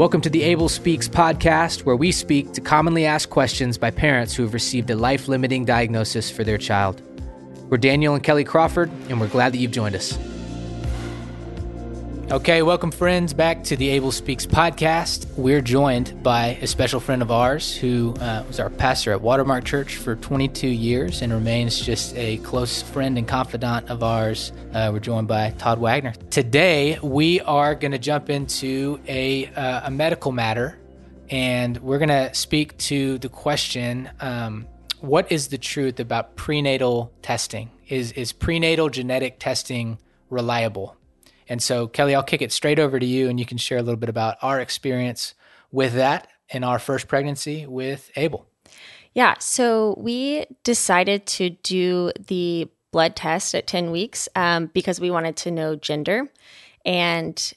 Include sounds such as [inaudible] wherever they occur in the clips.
Welcome to the Abel Speaks podcast, where we speak to commonly asked questions by parents who have received a life limiting diagnosis for their child. We're Daniel and Kelly Crawford, and we're glad that you've joined us. Okay, welcome, friends, back to the Abel Speaks podcast. We're joined by a special friend of ours who uh, was our pastor at Watermark Church for 22 years and remains just a close friend and confidant of ours. Uh, we're joined by Todd Wagner. Today, we are going to jump into a, uh, a medical matter, and we're going to speak to the question um, what is the truth about prenatal testing? Is, is prenatal genetic testing reliable? And so, Kelly, I'll kick it straight over to you and you can share a little bit about our experience with that in our first pregnancy with Abel. Yeah. So, we decided to do the blood test at 10 weeks um, because we wanted to know gender. And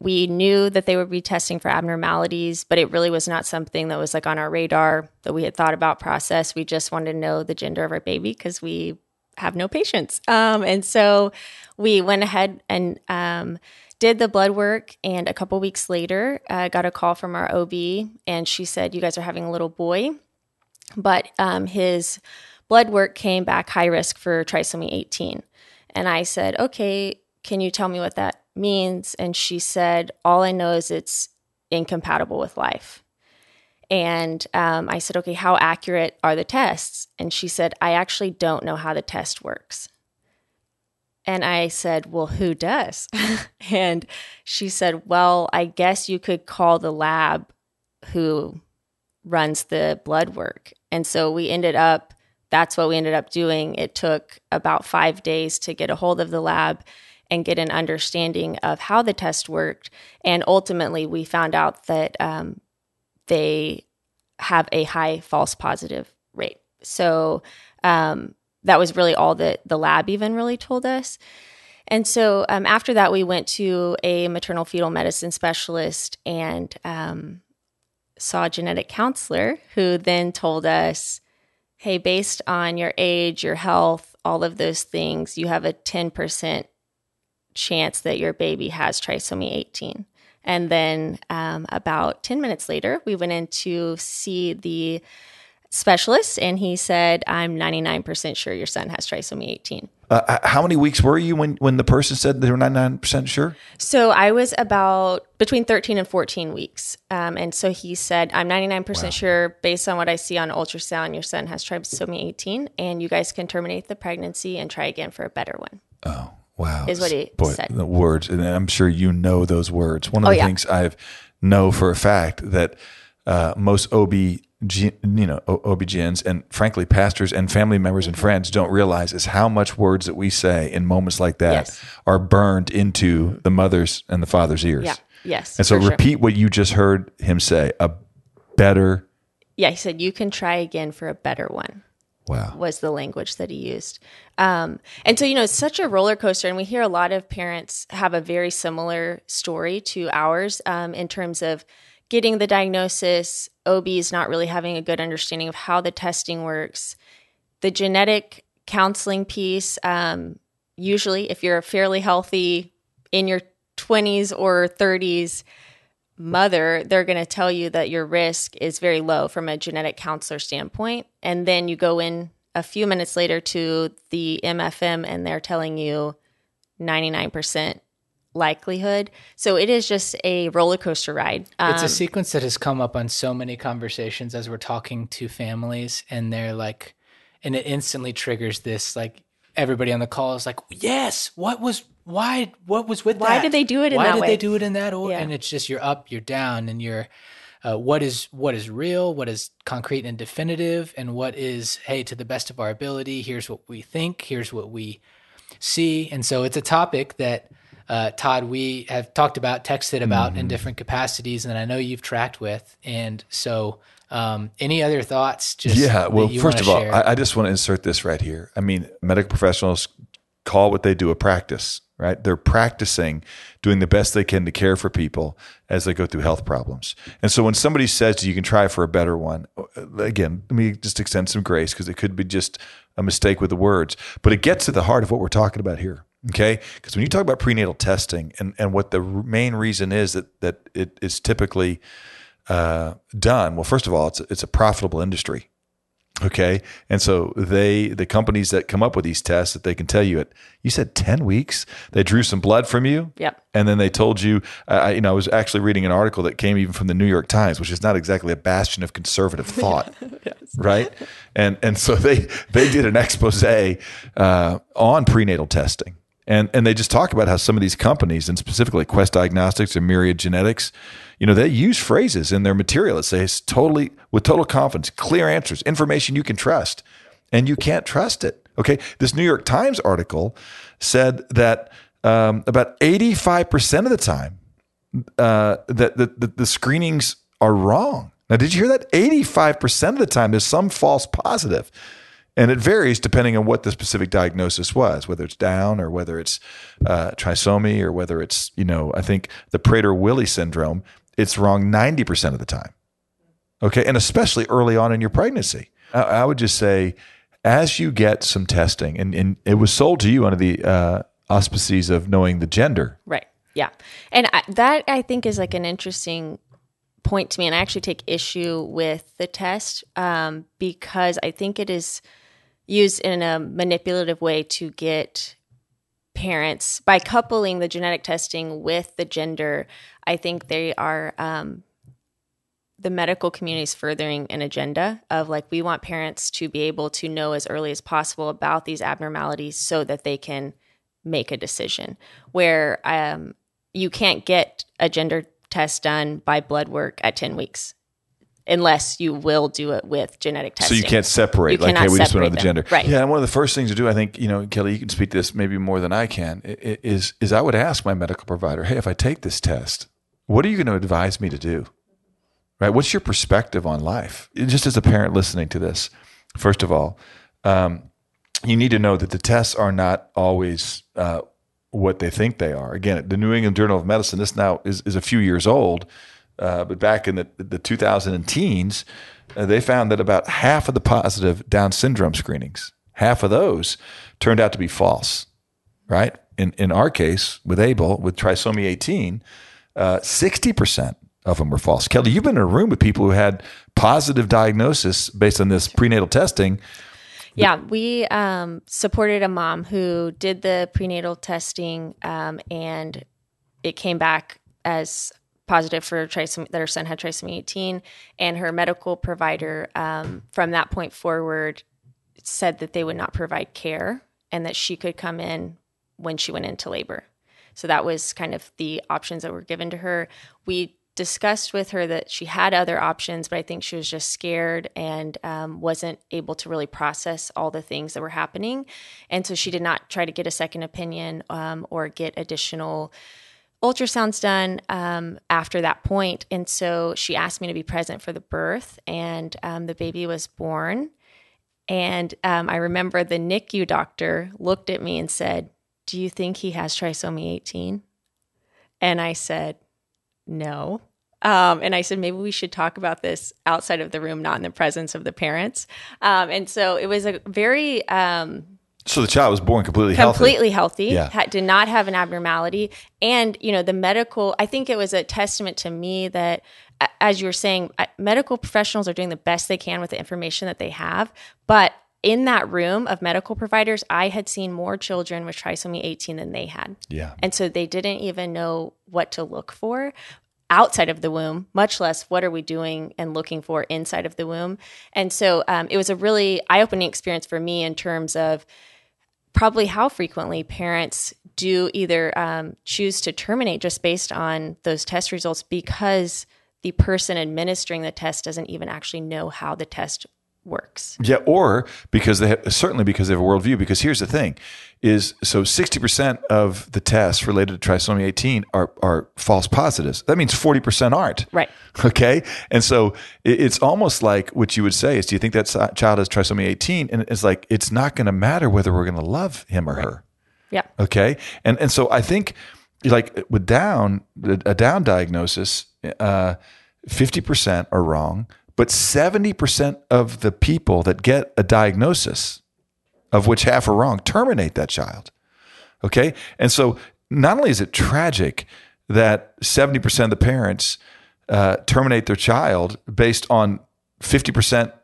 we knew that they would be testing for abnormalities, but it really was not something that was like on our radar that we had thought about process. We just wanted to know the gender of our baby because we have no patience. Um, and so we went ahead and um, did the blood work. And a couple weeks later, uh, got a call from our OB, and she said, "You guys are having a little boy, but um, his blood work came back high risk for trisomy 18." And I said, "Okay, can you tell me what that means?" And she said, "All I know is it's incompatible with life." And um, I said, okay, how accurate are the tests? And she said, I actually don't know how the test works. And I said, well, who does? [laughs] and she said, well, I guess you could call the lab who runs the blood work. And so we ended up, that's what we ended up doing. It took about five days to get a hold of the lab and get an understanding of how the test worked. And ultimately, we found out that um, they have a high false positive rate. So um, that was really all that the lab even really told us. And so um, after that, we went to a maternal fetal medicine specialist and um, saw a genetic counselor who then told us, hey, based on your age, your health, all of those things, you have a 10% chance that your baby has trisomy 18. And then um, about 10 minutes later, we went in to see the specialist, and he said, I'm 99% sure your son has trisomy 18. Uh, how many weeks were you when, when the person said they were 99% sure? So I was about between 13 and 14 weeks. Um, and so he said, I'm 99% wow. sure based on what I see on ultrasound, your son has trisomy 18, and you guys can terminate the pregnancy and try again for a better one. Oh. Wow. Is what he Boy, said. The words, and I'm sure you know those words. One of oh, the yeah. things I know for a fact that uh, most OB, you know, OB-GYNs and frankly pastors and family members and friends don't realize is how much words that we say in moments like that yes. are burned into the mother's and the father's ears. Yeah. Yes. And so repeat sure. what you just heard him say, a better Yeah, he said you can try again for a better one. Wow. Was the language that he used. Um, and so, you know, it's such a roller coaster. And we hear a lot of parents have a very similar story to ours um, in terms of getting the diagnosis, OBs not really having a good understanding of how the testing works, the genetic counseling piece. Um, usually, if you're fairly healthy in your 20s or 30s, mother, they're going to tell you that your risk is very low from a genetic counselor standpoint. And then you go in a few minutes later to the MFM and they're telling you 99% likelihood. So it is just a roller coaster ride. Um, it's a um, sequence that has come up on so many conversations as we're talking to families, and they're like, and it instantly triggers this like everybody on the call is like, yes, what was why what was with why that? did they do it in why that did way? they do it in that order? Yeah. And it's just you're up, you're down, and you're uh, what is what is real, what is concrete and definitive, and what is hey to the best of our ability. Here's what we think. Here's what we see. And so it's a topic that uh, Todd we have talked about, texted about mm-hmm. in different capacities, and I know you've tracked with. And so, um, any other thoughts? Just yeah. Well, first of all, I, I just want to insert this right here. I mean, medical professionals call what they do a practice right? They're practicing doing the best they can to care for people as they go through health problems. And so when somebody says you can try for a better one, again, let me just extend some grace because it could be just a mistake with the words, but it gets to the heart of what we're talking about here. Okay, because when you talk about prenatal testing and, and what the main reason is that that it is typically uh, done, well, first of all, it's it's a profitable industry. Okay, and so they the companies that come up with these tests that they can tell you at you said ten weeks they drew some blood from you. Yep. And then they told you, uh, you know, I was actually reading an article that came even from the New York Times, which is not exactly a bastion of conservative [laughs] thought, [laughs] yes. right? And and so they they did an expose uh, on prenatal testing and and they just talk about how some of these companies, and specifically Quest Diagnostics and Myriad Genetics, you know, they use phrases in their material that says totally with total confidence, clear answers, information you can trust, and you can't trust it. Okay, this New York Times article said that um, about eighty five percent of the time uh, that the, the, screenings are wrong. Now, did you hear that? Eighty five percent of the time, there's some false positive. And it varies depending on what the specific diagnosis was, whether it's Down or whether it's uh, trisomy or whether it's, you know, I think the Prader-Willi syndrome, it's wrong 90% of the time. Okay. And especially early on in your pregnancy. I, I would just say, as you get some testing, and, and it was sold to you under the uh, auspices of knowing the gender. Right. Yeah. And I, that I think is like an interesting point to me. And I actually take issue with the test um, because I think it is used in a manipulative way to get parents by coupling the genetic testing with the gender. I think they are um, the medical community is furthering an agenda of like we want parents to be able to know as early as possible about these abnormalities so that they can make a decision. Where um, you can't get a gender test done by blood work at 10 weeks unless you will do it with genetic testing. So you can't separate. You like, hey, we just went on the gender. Right. Yeah, and one of the first things to do, I think, you know, Kelly, you can speak to this maybe more than I can, is is I would ask my medical provider, hey, if I take this test, what are you going to advise me to do? Right? What's your perspective on life? Just as a parent listening to this, first of all, um, you need to know that the tests are not always uh, what they think they are. Again, the New England Journal of Medicine, this now is, is a few years old uh, but back in the, the 2000 teens, uh, they found that about half of the positive Down syndrome screenings, half of those turned out to be false, right? In, in our case, with Abel, with trisomy 18, uh, 60% of them were false. Kelly, you've been in a room with people who had positive diagnosis based on this prenatal testing. Yeah, we um, supported a mom who did the prenatal testing um, and it came back as positive for trisomy that her son had trisomy 18 and her medical provider um, from that point forward said that they would not provide care and that she could come in when she went into labor. So that was kind of the options that were given to her. We discussed with her that she had other options but i think she was just scared and um, wasn't able to really process all the things that were happening. And so she did not try to get a second opinion um, or get additional ultrasounds done um, after that point, and so she asked me to be present for the birth, and um, the baby was born. And um, I remember the NICU doctor looked at me and said, "Do you think he has trisomy 18?" And I said, "No." Um, and I said, maybe we should talk about this outside of the room, not in the presence of the parents. Um, and so it was a very um, so the child was born completely healthy. Completely healthy. Yeah. Ha- did not have an abnormality. And, you know, the medical, I think it was a testament to me that, as you were saying, medical professionals are doing the best they can with the information that they have. But in that room of medical providers, I had seen more children with trisomy 18 than they had. Yeah. And so they didn't even know what to look for outside of the womb, much less what are we doing and looking for inside of the womb. And so um, it was a really eye opening experience for me in terms of probably how frequently parents do either um, choose to terminate just based on those test results because the person administering the test doesn't even actually know how the test works. Yeah, or because they have, certainly because they have a worldview. Because here's the thing: is so sixty percent of the tests related to trisomy eighteen are are false positives. That means forty percent aren't. Right. [laughs] Okay, and so it's almost like what you would say is, do you think that child has trisomy eighteen? And it's like it's not going to matter whether we're going to love him or right. her. Yeah. Okay, and and so I think like with Down a Down diagnosis, uh, fifty percent are wrong but 70% of the people that get a diagnosis, of which half are wrong, terminate that child. Okay. And so not only is it tragic that 70% of the parents uh, terminate their child based on 50%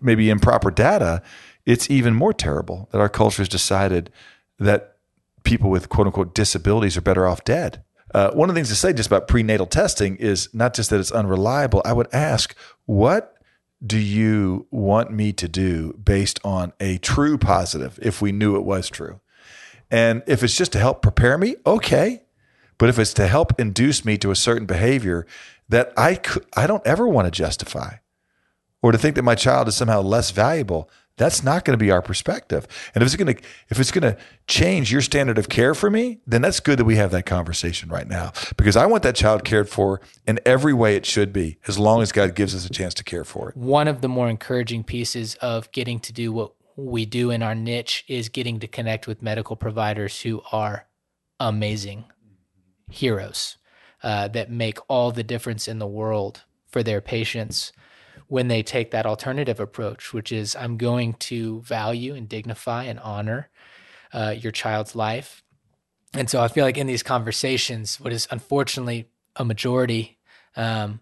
maybe improper data, it's even more terrible that our culture has decided that people with quote unquote disabilities are better off dead. Uh, one of the things to say just about prenatal testing is not just that it's unreliable. I would ask, what do you want me to do based on a true positive if we knew it was true? And if it's just to help prepare me, okay. But if it's to help induce me to a certain behavior that I, could, I don't ever want to justify, or to think that my child is somehow less valuable, that's not going to be our perspective. And if it's going to if it's going to change your standard of care for me, then that's good that we have that conversation right now because I want that child cared for in every way it should be as long as God gives us a chance to care for it. One of the more encouraging pieces of getting to do what we do in our niche is getting to connect with medical providers who are amazing heroes uh, that make all the difference in the world for their patients when they take that alternative approach, which is I'm going to value and dignify and honor uh, your child's life. And so I feel like in these conversations, what is unfortunately a majority, um,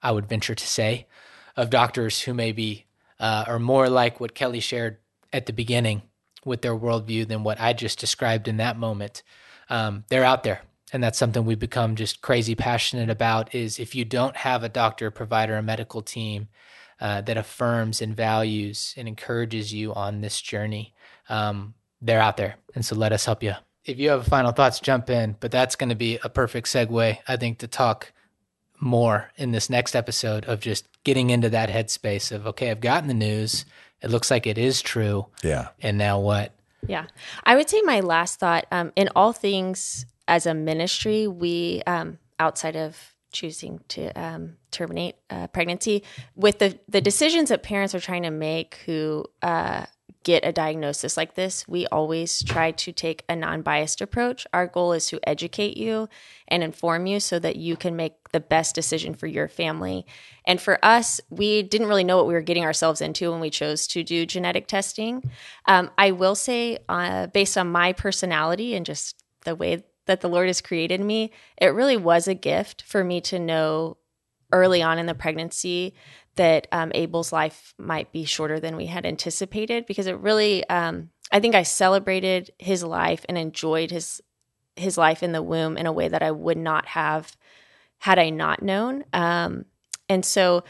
I would venture to say, of doctors who maybe uh, are more like what Kelly shared at the beginning with their worldview than what I just described in that moment. Um, they're out there and that's something we've become just crazy passionate about is if you don't have a doctor provider a medical team uh, that affirms and values and encourages you on this journey um, they're out there. And so let us help you. If you have final thoughts jump in. But that's going to be a perfect segue i think to talk more in this next episode of just getting into that headspace of okay i've gotten the news. It looks like it is true. Yeah. And now what? Yeah. I would say my last thought um, in all things as a ministry, we um, outside of choosing to um, terminate uh, pregnancy, with the the decisions that parents are trying to make who uh, get a diagnosis like this, we always try to take a non biased approach. Our goal is to educate you and inform you so that you can make the best decision for your family. And for us, we didn't really know what we were getting ourselves into when we chose to do genetic testing. Um, I will say, uh, based on my personality and just the way that the Lord has created me, it really was a gift for me to know early on in the pregnancy that um, Abel's life might be shorter than we had anticipated because it really, um, I think I celebrated his life and enjoyed his his life in the womb in a way that I would not have had I not known. Um, and so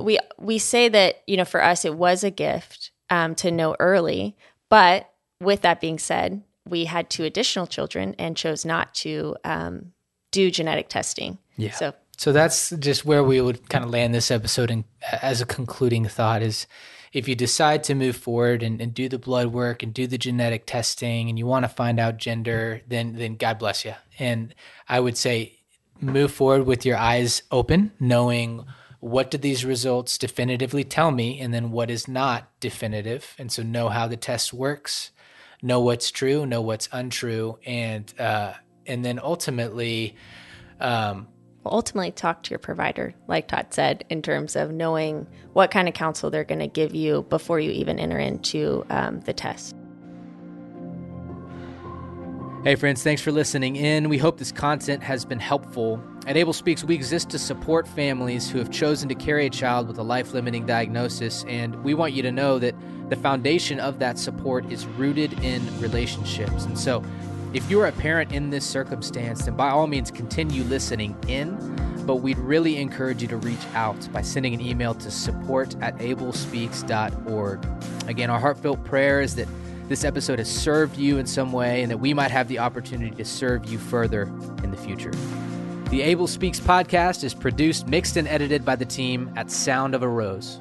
we we say that you know for us it was a gift um, to know early, but with that being said, we had two additional children and chose not to um, do genetic testing. Yeah. So so that's just where we would kind of land this episode. And as a concluding thought is, if you decide to move forward and, and, do the blood work and do the genetic testing, and you want to find out gender, then then God bless you. And I would say, move forward with your eyes open, knowing what do these results definitively tell me, and then what is not definitive. And so know how the test works know what's true, know what's untrue, and uh, and then ultimately. Um, well, ultimately talk to your provider, like Todd said, in terms of knowing what kind of counsel they're going to give you before you even enter into um, the test. Hey, friends, thanks for listening in. We hope this content has been helpful. At Abel Speaks, we exist to support families who have chosen to carry a child with a life limiting diagnosis, and we want you to know that the foundation of that support is rooted in relationships. And so, if you're a parent in this circumstance, then by all means continue listening in. But we'd really encourage you to reach out by sending an email to support at abelspeaks.org. Again, our heartfelt prayer is that this episode has served you in some way and that we might have the opportunity to serve you further in the future. The Abel Speaks podcast is produced, mixed, and edited by the team at Sound of a Rose.